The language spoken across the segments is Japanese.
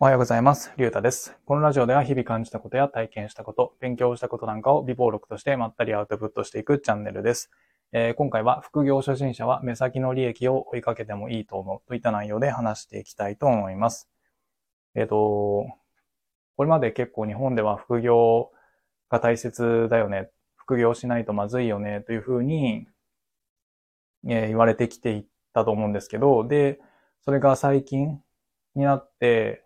おはようございます。りゅうたです。このラジオでは日々感じたことや体験したこと、勉強したことなんかを微暴録としてまったりアウトプットしていくチャンネルです。えー今回は副業初心者は目先の利益を追いかけてもいいと思うといった内容で話していきたいと思います。えっ、と、これまで結構日本では副業が大切だよね、副業しないとまずいよねというふうに、えー言われてきていったと思うんですけど、で、それが最近になって、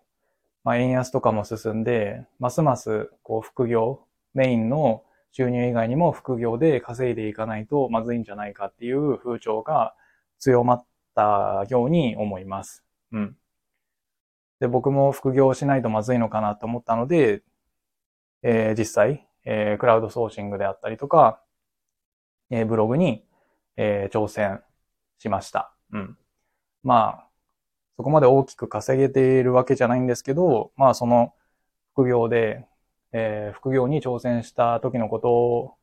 まあ、円安とかも進んで、ますます、こう、副業、メインの収入以外にも副業で稼いでいかないとまずいんじゃないかっていう風潮が強まったように思います。うん。で、僕も副業しないとまずいのかなと思ったので、えー実際、えークラウドソーシングであったりとか、えーブログに、えー挑戦しました。うん。まあ、そこまで大きく稼げているわけじゃないんですけど、まあその副業で、えー副業に挑戦した時のことを、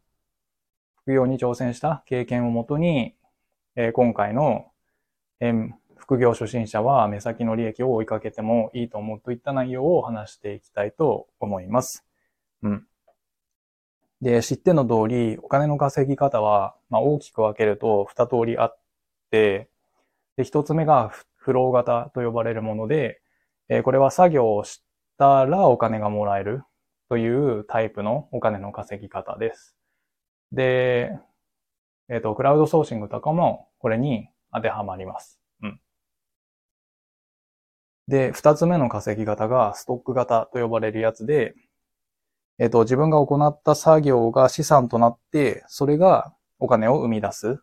副業に挑戦した経験をもとに、えー今回の、えー副業初心者は目先の利益を追いかけてもいいと思うといった内容を話していきたいと思います。うん。で、知っての通り、お金の稼ぎ方は、まあ、大きく分けると二通りあって、で、一つ目がフロー型と呼ばれるもので、えーこれは作業をしたらお金がもらえるというタイプのお金の稼ぎ方です。で、えっ、と、クラウドソーシングとかもこれに当てはまります。うん。で、二つ目の稼ぎ方がストック型と呼ばれるやつで、えっ、と、自分が行った作業が資産となって、それがお金を生み出す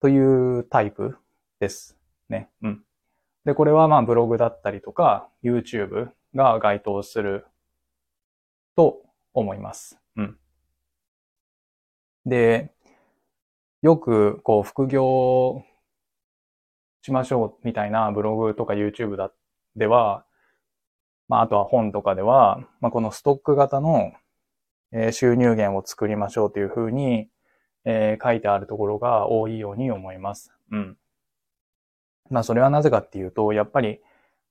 というタイプです。ね。うん。で、これはまあブログだったりとか YouTube が該当すると思います。うん。で、よくこう副業しましょうみたいなブログとか YouTube だでは、まああとは本とかでは、まあこのストック型のえー収入源を作りましょうというふうに、えー書いてあるところが多いように思います。うん。まあそれはなぜかっていうと、やっぱり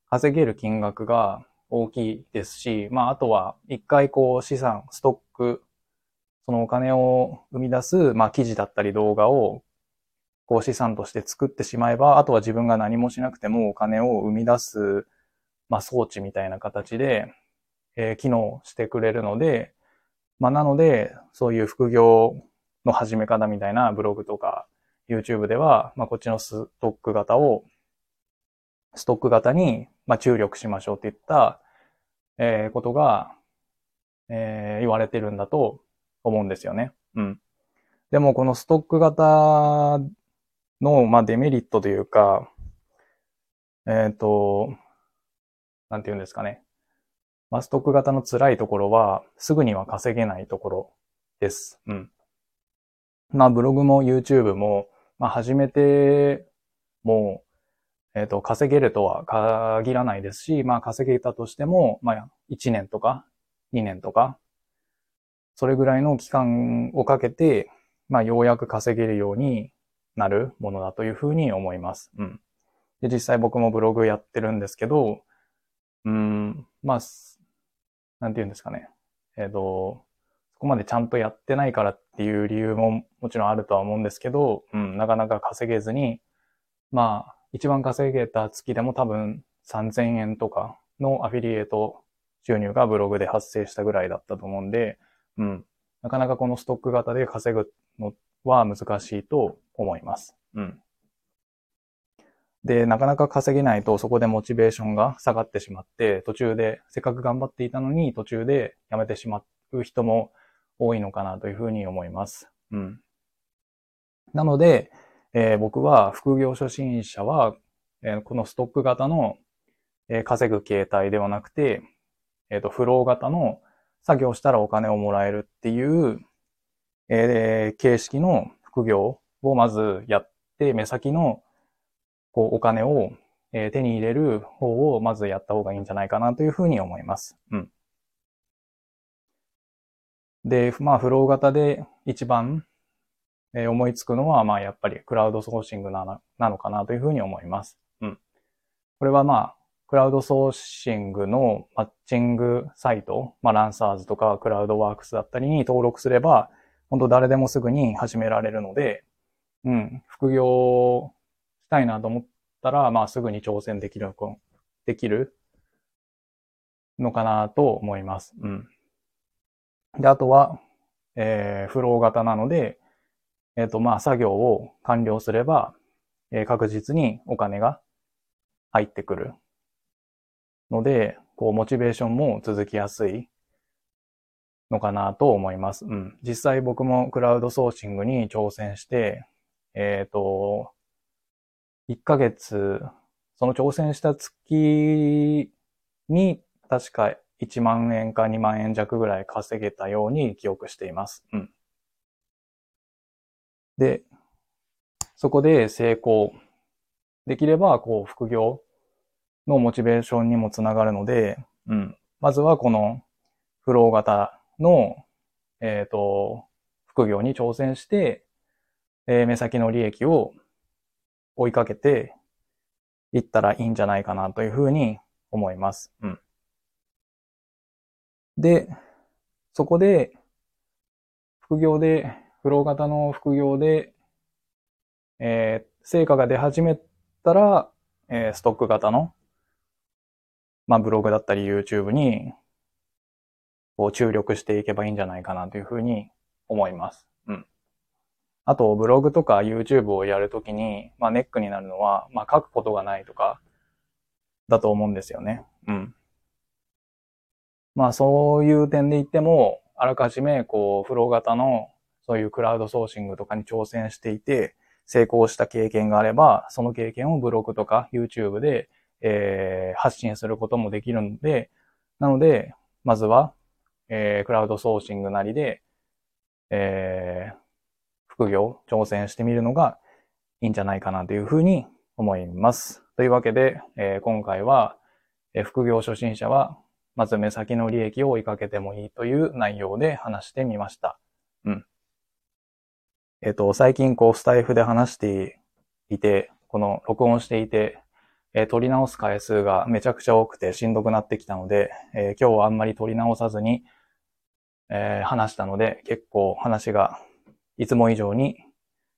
稼げる金額が大きいですし、まああとは一回こう資産、ストック、そのお金を生み出す、まあ記事だったり動画をこう資産として作ってしまえば、あとは自分が何もしなくてもお金を生み出す、まあ装置みたいな形で、えー機能してくれるので、まあなので、そういう副業の始め方みたいなブログとか YouTube では、まあこっちのストック型を、ストック型に、まあ注力しましょうっていった、えーことが、えー言われてるんだと思うんですよね。うん。でもこのストック型の、まあデメリットというか、えっ、と、なんて言うんですかね。まあ、ストック型の辛いところは、すぐには稼げないところです。うん。まあ、ブログも YouTube も、まあ、始めてもう、えっ、と、稼げるとは限らないですし、まあ、稼げたとしても、まあ、1年とか、2年とか、それぐらいの期間をかけて、まあ、ようやく稼げるようになるものだというふうに思います。うん。で、実際僕もブログやってるんですけど、うん、まあ、なんて言うんですかね。えっ、と、そこまでちゃんとやってないからっていう理由ももちろんあるとは思うんですけど、うん、なかなか稼げずに、まあ、一番稼げた月でも多分3000円とかのアフィリエイト収入がブログで発生したぐらいだったと思うんで、うん、なかなかこのストック型で稼ぐのは難しいと思います。うん。で、なかなか稼げないとそこでモチベーションが下がってしまって、途中で、せっかく頑張っていたのに途中でやめてしまう人も多いのかなというふうに思います。うん。なので、えー僕は副業初心者は、えーこのストック型の、えー稼ぐ形態ではなくて、えっ、と、フロー型の作業したらお金をもらえるっていう、えー形式の副業をまずやって、目先のこう、お金を、えー手に入れる方をまずやった方がいいんじゃないかなというふうに思います。うん。で、まあ、フロー型で一番、え思いつくのは、まあ、やっぱりクラウドソーシングなのなのかなというふうに思います。うん。これはまあ、クラウドソーシングのマッチングサイト、まあ、ランサーズとかクラウドワークスだったりに登録すれば、本当誰でもすぐに始められるので、うん、副業したいなと思ったら、まあすぐに挑戦できる、できるのかなと思います。うん。で、あとは、えー、フロー型なので、えっ、ー、と、まあ作業を完了すれば、えー、確実にお金が入ってくるので、こう、モチベーションも続きやすいのかなと思います。うん。実際僕もクラウドソーシングに挑戦して、えっ、ー、と、1ヶ月、その挑戦した月に確か1万円か2万円弱ぐらい稼げたように記憶しています。うん。で、そこで成功できれば、こう、副業のモチベーションにもつながるので、うん。まずはこのフロー型の、えっ、ー、と、副業に挑戦して、えー、目先の利益を追いかけていったらいいんじゃないかなというふうに思います。うん。で、そこで、副業で、フロー型の副業で、えー、成果が出始めたら、えー、ストック型のまあブログだったり YouTube に、こう注力していけばいいんじゃないかなというふうに思います。うん。あと、ブログとか YouTube をやるときに、まあネックになるのは、まあ書くことがないとか、だと思うんですよね。うん。まあそういう点で言っても、あらかじめこう、フロー型のそういうクラウドソーシングとかに挑戦していて、成功した経験があれば、その経験をブログとか YouTube でえー、発信することもできるので、なので、まずは、えー、クラウドソーシングなりで、えー、副業、挑戦してみるのがいいんじゃないかなというふうに思います。というわけで、えー、今回は、えー、副業初心者は、まず目先の利益を追いかけてもいいという内容で話してみました。うん。えっ、ー、と、最近こう、スタイフで話していて、この録音していて、えー、取り直す回数がめちゃくちゃ多くてしんどくなってきたので、えー、今日はあんまり取り直さずに、えー、話したので、結構話がいつも以上に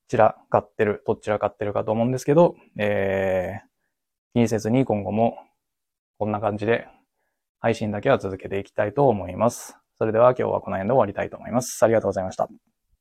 散らかってる、どちらかってるかと思うんですけど、え気にせずに今後もこんな感じで配信だけは続けていきたいと思います。それでは今日はこの辺で終わりたいと思います。ありがとうございました。